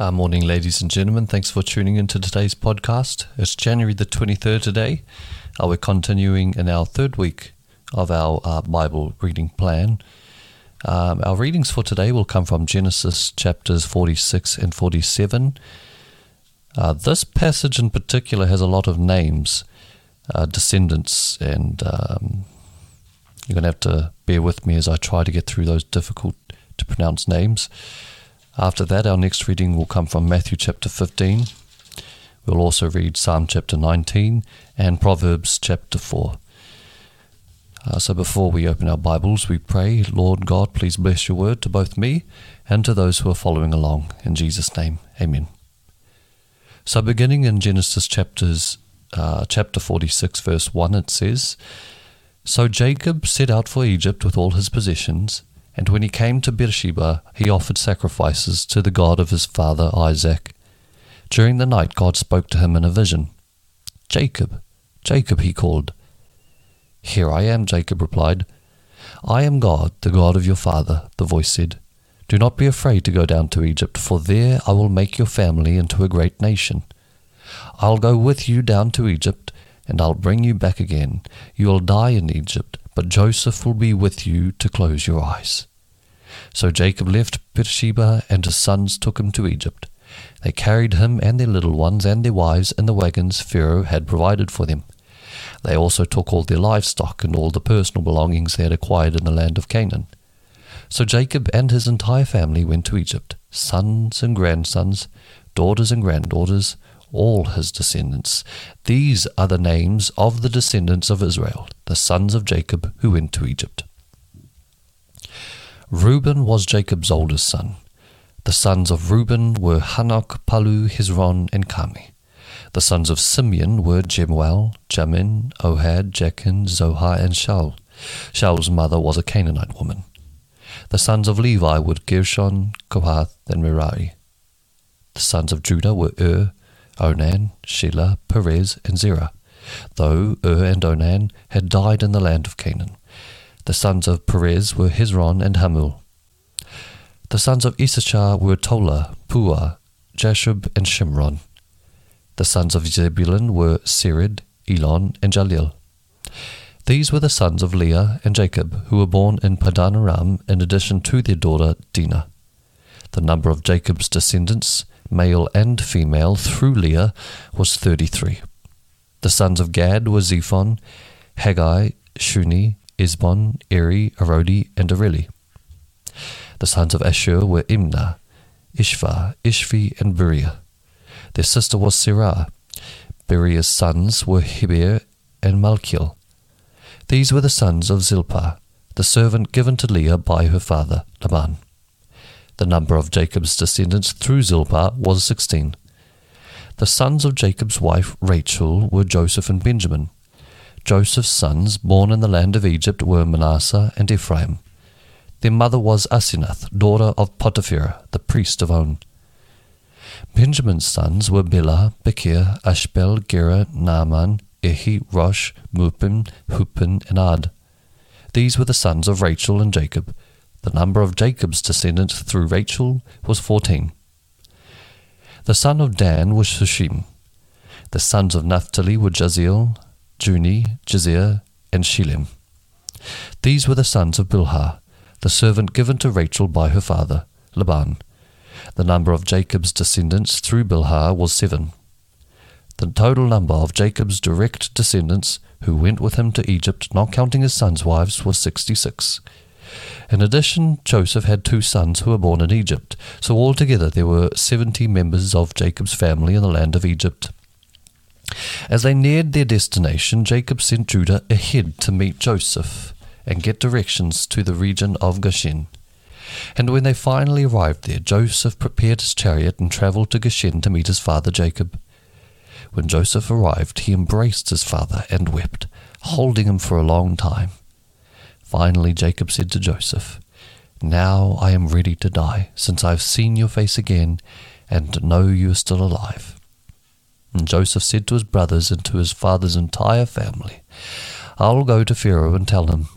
Uh, morning, ladies and gentlemen. Thanks for tuning into today's podcast. It's January the 23rd today. Uh, we're continuing in our third week of our uh, Bible reading plan. Um, our readings for today will come from Genesis chapters 46 and 47. Uh, this passage in particular has a lot of names, uh, descendants, and um, you're going to have to bear with me as I try to get through those difficult to pronounce names. After that, our next reading will come from Matthew chapter 15. We'll also read Psalm chapter 19 and Proverbs chapter 4. Uh, so before we open our Bibles, we pray, Lord God, please bless your word to both me and to those who are following along. In Jesus' name, amen. So beginning in Genesis chapters, uh, chapter 46, verse 1, it says, So Jacob set out for Egypt with all his possessions, and when he came to Beersheba, he offered sacrifices to the God of his father Isaac. During the night, God spoke to him in a vision. Jacob, Jacob, he called. Here I am, Jacob replied. I am God, the God of your father, the voice said. Do not be afraid to go down to Egypt, for there I will make your family into a great nation. I'll go with you down to Egypt, and I'll bring you back again. You will die in Egypt, but Joseph will be with you to close your eyes. So Jacob left Beersheba, and his sons took him to Egypt. They carried him and their little ones and their wives in the wagons Pharaoh had provided for them. They also took all their livestock and all the personal belongings they had acquired in the land of Canaan. So Jacob and his entire family went to Egypt, sons and grandsons, daughters and granddaughters, all his descendants. These are the names of the descendants of Israel, the sons of Jacob who went to Egypt. Reuben was Jacob's oldest son. The sons of Reuben were Hanoch, Pallu, Hezron, and Carmi. The sons of Simeon were Jemuel, Jamin, Ohad, Jachin, Zohar, and Shaul. Shaul's mother was a Canaanite woman. The sons of Levi were Gershon, Kohath, and Merari. The sons of Judah were Ur, Onan, Shelah, Perez, and Zerah, though Ur and Onan had died in the land of Canaan. The sons of Perez were Hezron and Hamul. The sons of Issachar were Tola, Puah, Jashub, and Shimron. The sons of Zebulun were Sered, Elon, and Jahleel. These were the sons of Leah and Jacob, who were born in Paddan-aram in addition to their daughter Dinah. The number of Jacob's descendants, male and female, through Leah was thirty-three. The sons of Gad were Zephon, Haggai, Shuni, Ezbon, Eri, Arodi, and Areli. The sons of Asher were Imnah, Ishvah, Ishvi, and Beriah. Their sister was Serah. Beriah's sons were Heber and Malkiel. These were the sons of Zilpah, the servant given to Leah by her father Laban. The number of Jacob's descendants through Zilpah was sixteen. The sons of Jacob's wife Rachel were Joseph and Benjamin. Joseph's sons, born in the land of Egypt, were Manasseh and Ephraim. Their mother was Asenath, daughter of Potiphera, the priest of On. Benjamin's sons were Bela, Beker, Ashbel, Gera, Naaman, Ehi, Rosh, Muppim, Huppim, and Ad. These were the sons of Rachel and Jacob. The number of Jacob's descendants through Rachel was fourteen. The son of Dan was Shushim. The sons of Naphtali were Jahzeel, Juni, Jazer, and Shillem. These were the sons of Bilhah, the servant given to Rachel by her father, Laban. The number of Jacob's descendants through Bilhah was seven. The total number of Jacob's direct descendants who went with him to Egypt, not counting his sons' wives, was sixty-six. In addition, Joseph had two sons who were born in Egypt, so altogether there were seventy members of Jacob's family in the land of Egypt. As they neared their destination, Jacob sent Judah ahead to meet Joseph and get directions to the region of Goshen. And when they finally arrived there, Joseph prepared his chariot and traveled to Goshen to meet his father Jacob. When Joseph arrived, he embraced his father and wept, holding him for a long time. Finally, Jacob said to Joseph, Now I am ready to die, since I have seen your face again and know you are still alive. And Joseph said to his brothers and to his father's entire family, I will go to Pharaoh and tell him,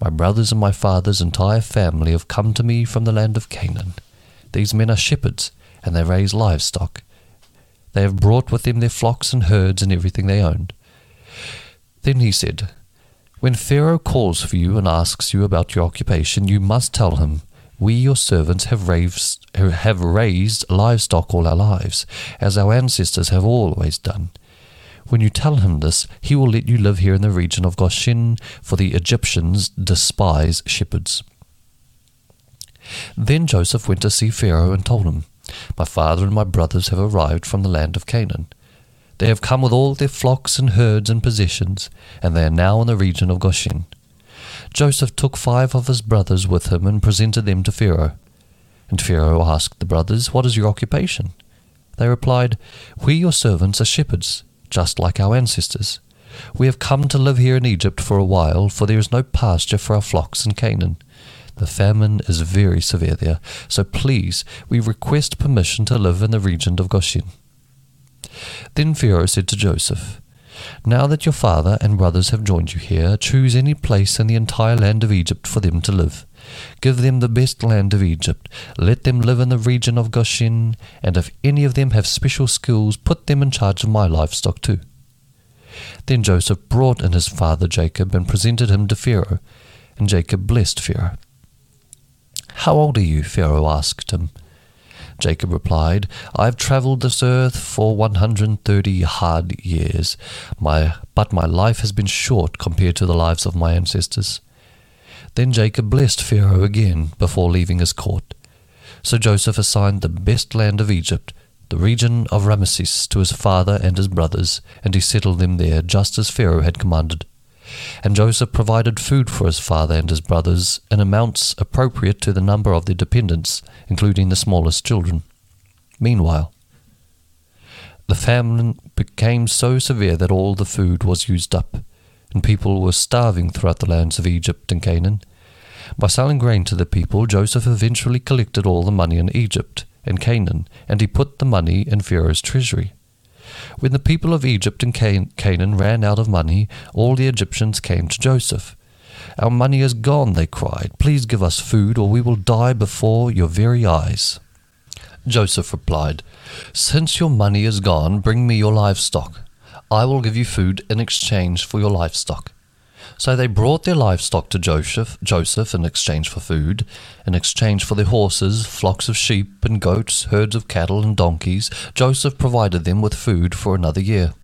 My brothers and my father's entire family have come to me from the land of Canaan. These men are shepherds, and they raise livestock. They have brought with them their flocks and herds and everything they owned. Then he said, When Pharaoh calls for you and asks you about your occupation, you must tell him, We, your servants, have raised, have raised livestock all our lives, as our ancestors have always done. When you tell him this, he will let you live here in the region of Goshen, for the Egyptians despise shepherds. Then Joseph went to see Pharaoh and told him, My father and my brothers have arrived from the land of Canaan. They have come with all their flocks and herds and possessions, and they are now in the region of Goshen. Joseph took five of his brothers with him and presented them to Pharaoh. And Pharaoh asked the brothers, What is your occupation? They replied, We, your servants, are shepherds, just like our ancestors. We have come to live here in Egypt for a while, for there is no pasture for our flocks in Canaan. The famine is very severe there, so please, we request permission to live in the region of Goshen. Then Pharaoh said to Joseph, Now that your father and brothers have joined you here, choose any place in the entire land of Egypt for them to live. Give them the best land of Egypt. Let them live in the region of Goshen, and if any of them have special skills, put them in charge of my livestock too. Then Joseph brought in his father Jacob and presented him to Pharaoh, and Jacob blessed Pharaoh. How old are you? Pharaoh asked him. Jacob replied, I have travelled this earth for one hundred and thirty hard years, my, but my life has been short compared to the lives of my ancestors. Then Jacob blessed Pharaoh again before leaving his court. So Joseph assigned the best land of Egypt, the region of Rameses, to his father and his brothers, and he settled them there just as Pharaoh had commanded. And Joseph provided food for his father and his brothers in amounts appropriate to the number of their dependents, including the smallest children. Meanwhile, the famine became so severe that all the food was used up, and people were starving throughout the lands of Egypt and Canaan. By selling grain to the people, Joseph eventually collected all the money in Egypt and Canaan, and he put the money in Pharaoh's treasury. When the people of Egypt and Canaan ran out of money, all the Egyptians came to Joseph. Our money is gone, they cried. Please give us food, or we will die before your very eyes. Joseph replied, Since your money is gone, bring me your livestock. I will give you food in exchange for your livestock. So they brought their livestock to Joseph, Joseph in exchange for food, in exchange for their horses, flocks of sheep and goats, herds of cattle and donkeys. Joseph provided them with food for another year.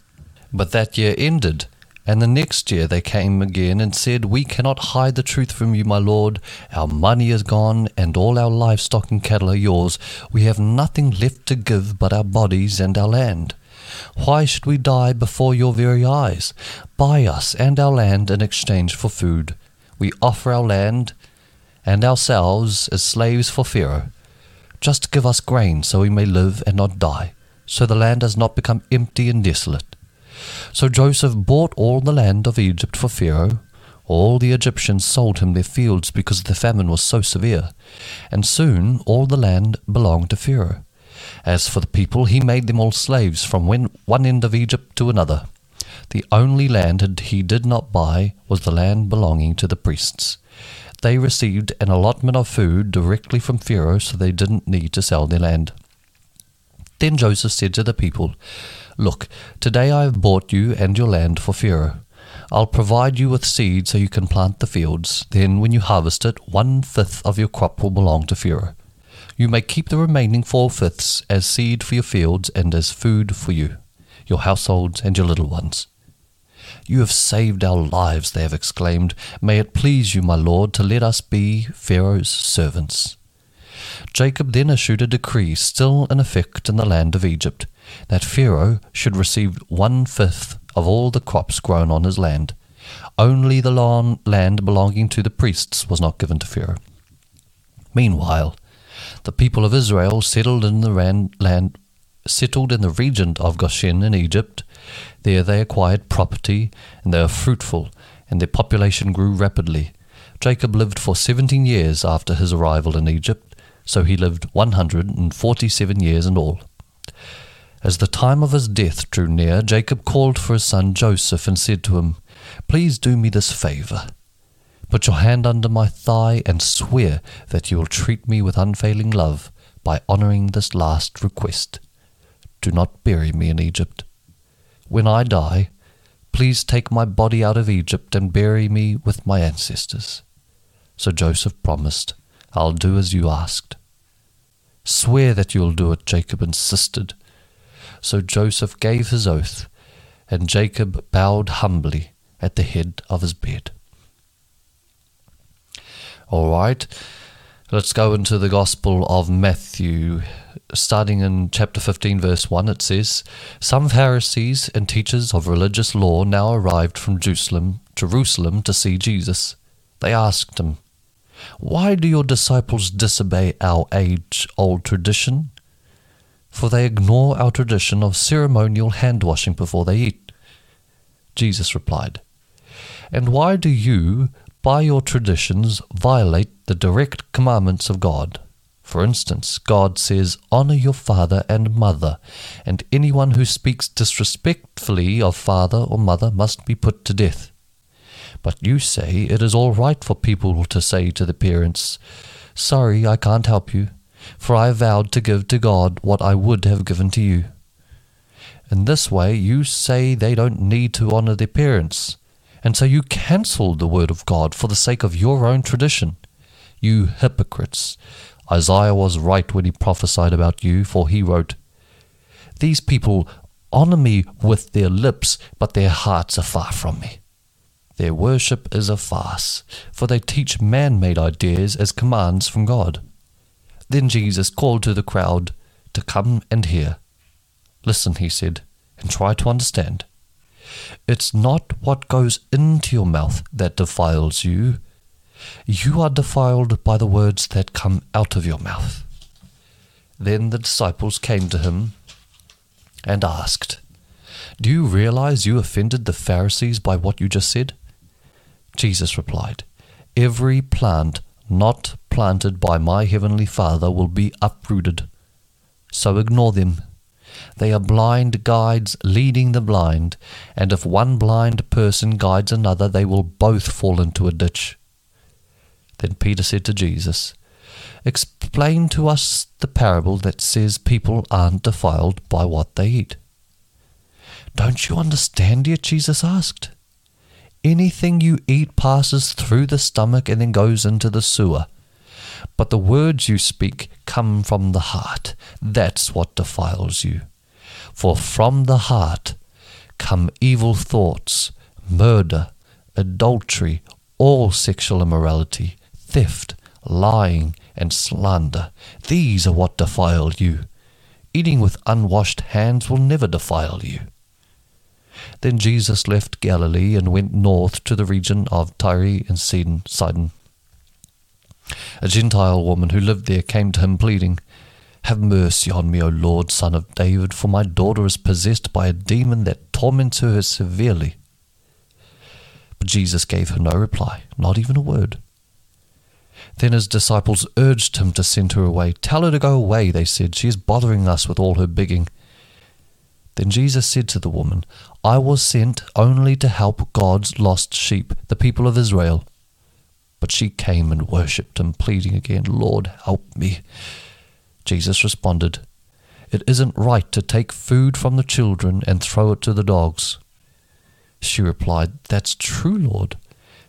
But that year ended, and the next year they came again and said, We cannot hide the truth from you, my lord. Our money is gone, and all our livestock and cattle are yours. We have nothing left to give but our bodies and our land. Why should we die before your very eyes? Buy us and our land in exchange for food. We offer our land and ourselves as slaves for Pharaoh. Just give us grain so we may live and not die, so the land does not become empty and desolate. So Joseph bought all the land of Egypt for Pharaoh. All the Egyptians sold him their fields because the famine was so severe, and soon all the land belonged to Pharaoh. As for the people, he made them all slaves from one end of Egypt to another. The only land he did not buy was the land belonging to the priests. They received an allotment of food directly from Pharaoh, so they didn't need to sell their land. Then Joseph said to the people, Look, today I have bought you and your land for Pharaoh. I'll provide you with seed so you can plant the fields. Then, when you harvest it, one fifth of your crop will belong to Pharaoh. You may keep the remaining four fifths as seed for your fields and as food for you, your households, and your little ones. You have saved our lives, they have exclaimed. May it please you, my lord, to let us be Pharaoh's servants. Jacob then issued a decree still in effect in the land of Egypt that Pharaoh should receive one fifth of all the crops grown on his land. Only the land belonging to the priests was not given to Pharaoh. Meanwhile, the people of Israel settled in the land settled in the region of Goshen in Egypt. There they acquired property, and they were fruitful, and their population grew rapidly. Jacob lived for seventeen years after his arrival in Egypt, so he lived one hundred and forty seven years in all. As the time of his death drew near, Jacob called for his son Joseph and said to him, Please do me this favor. Put your hand under my thigh and swear that you will treat me with unfailing love, by honoring this last request Do not bury me in Egypt. When I die, please take my body out of Egypt and bury me with my ancestors. So Joseph promised, I'll do as you asked. Swear that you'll do it, Jacob insisted. So Joseph gave his oath, and Jacob bowed humbly at the head of his bed. All right, let's go into the Gospel of Matthew. Starting in chapter 15, verse 1, it says Some Pharisees and teachers of religious law now arrived from Jerusalem, Jerusalem to see Jesus. They asked him, Why do your disciples disobey our age old tradition? For they ignore our tradition of ceremonial hand washing before they eat. Jesus replied, And why do you, by your traditions, violate the direct commandments of God? For instance, God says, Honor your father and mother, and anyone who speaks disrespectfully of father or mother must be put to death. But you say it is all right for people to say to the parents, Sorry, I can't help you, for I vowed to give to God what I would have given to you. In this way, you say they don't need to honor their parents, and so you cancel the word of God for the sake of your own tradition. You hypocrites! Isaiah was right when he prophesied about you, for he wrote, These people honor me with their lips, but their hearts are far from me. Their worship is a farce, for they teach man made ideas as commands from God. Then Jesus called to the crowd to come and hear. Listen, he said, and try to understand. It's not what goes into your mouth that defiles you. You are defiled by the words that come out of your mouth. Then the disciples came to him and asked, Do you realize you offended the Pharisees by what you just said? Jesus replied, Every plant not planted by my heavenly Father will be uprooted. So ignore them. They are blind guides leading the blind, and if one blind person guides another, they will both fall into a ditch. Then Peter said to Jesus, Explain to us the parable that says people aren't defiled by what they eat. Don't you understand yet? Jesus asked. Anything you eat passes through the stomach and then goes into the sewer. But the words you speak come from the heart. That's what defiles you. For from the heart come evil thoughts, murder, adultery, all sexual immorality, theft, lying, and slander. These are what defile you. Eating with unwashed hands will never defile you. Then Jesus left Galilee and went north to the region of Tyre and Sidon. A Gentile woman who lived there came to him pleading, Have mercy on me, O Lord, son of David, for my daughter is possessed by a demon that torments her severely. But Jesus gave her no reply, not even a word. Then his disciples urged him to send her away. Tell her to go away, they said. She is bothering us with all her begging. Then Jesus said to the woman, I was sent only to help God's lost sheep, the people of Israel. But she came and worshipped him, pleading again, Lord, help me. Jesus responded, It isn't right to take food from the children and throw it to the dogs. She replied, That's true, Lord,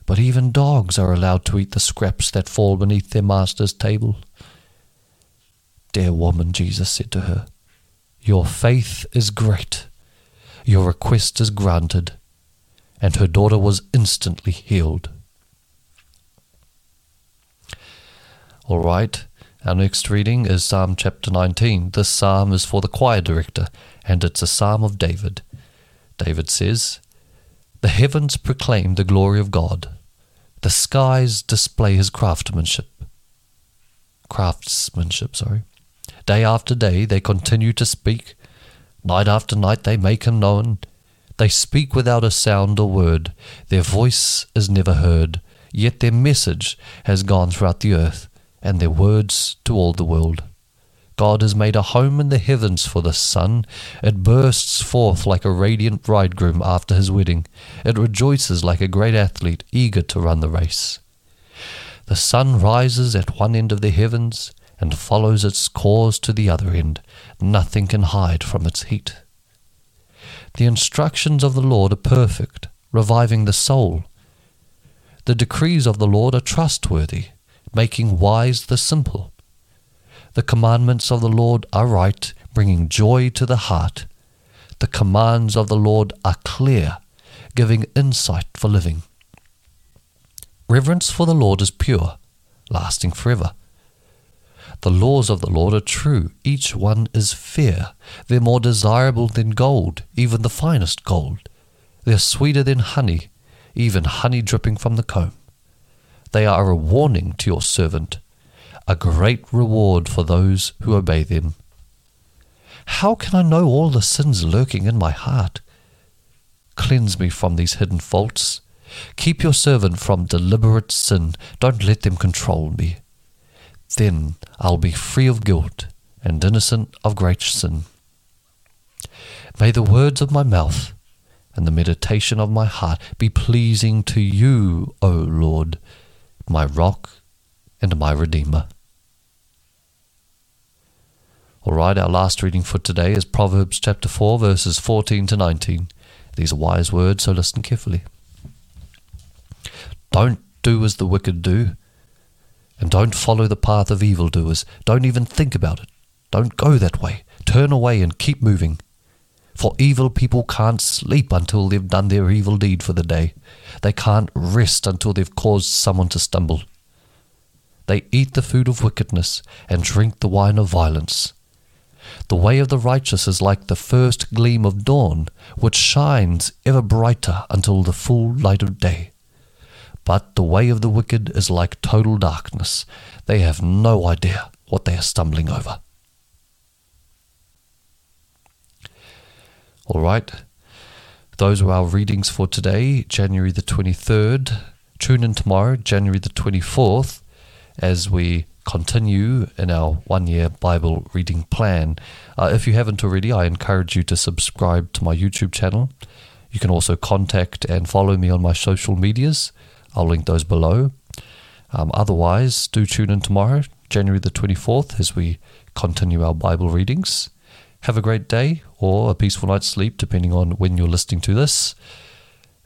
but even dogs are allowed to eat the scraps that fall beneath their master's table. Dear woman, Jesus said to her, your faith is great. Your request is granted. And her daughter was instantly healed. All right, our next reading is Psalm chapter 19. This psalm is for the choir director, and it's a psalm of David. David says, The heavens proclaim the glory of God, the skies display his craftsmanship. Craftsmanship, sorry. Day after day they continue to speak. Night after night they make him known. They speak without a sound or word. Their voice is never heard. Yet their message has gone throughout the earth, and their words to all the world. God has made a home in the heavens for the sun. It bursts forth like a radiant bridegroom after his wedding. It rejoices like a great athlete eager to run the race. The sun rises at one end of the heavens and follows its course to the other end. Nothing can hide from its heat. The instructions of the Lord are perfect, reviving the soul. The decrees of the Lord are trustworthy, making wise the simple. The commandments of the Lord are right, bringing joy to the heart. The commands of the Lord are clear, giving insight for living. Reverence for the Lord is pure, lasting forever. The laws of the Lord are true, each one is fair. They're more desirable than gold, even the finest gold. They're sweeter than honey, even honey dripping from the comb. They are a warning to your servant, a great reward for those who obey them. How can I know all the sins lurking in my heart? Cleanse me from these hidden faults. Keep your servant from deliberate sin. Don't let them control me. Then I'll be free of guilt and innocent of great sin. May the words of my mouth and the meditation of my heart be pleasing to you, O Lord, my rock and my redeemer. All right, our last reading for today is Proverbs chapter 4, verses 14 to 19. These are wise words, so listen carefully. Don't do as the wicked do, and don't follow the path of evildoers. Don't even think about it. Don't go that way. Turn away and keep moving. For evil people can't sleep until they've done their evil deed for the day. They can't rest until they've caused someone to stumble. They eat the food of wickedness and drink the wine of violence. The way of the righteous is like the first gleam of dawn, which shines ever brighter until the full light of day. But the way of the wicked is like total darkness. They have no idea what they are stumbling over. All right, those are our readings for today, January the 23rd. Tune in tomorrow, January the 24th, as we continue in our one year Bible reading plan. Uh, if you haven't already, I encourage you to subscribe to my YouTube channel. You can also contact and follow me on my social medias. I'll link those below. Um, otherwise, do tune in tomorrow, January the 24th, as we continue our Bible readings. Have a great day or a peaceful night's sleep, depending on when you're listening to this.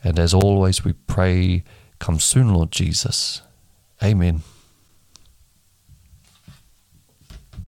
And as always, we pray, come soon, Lord Jesus. Amen.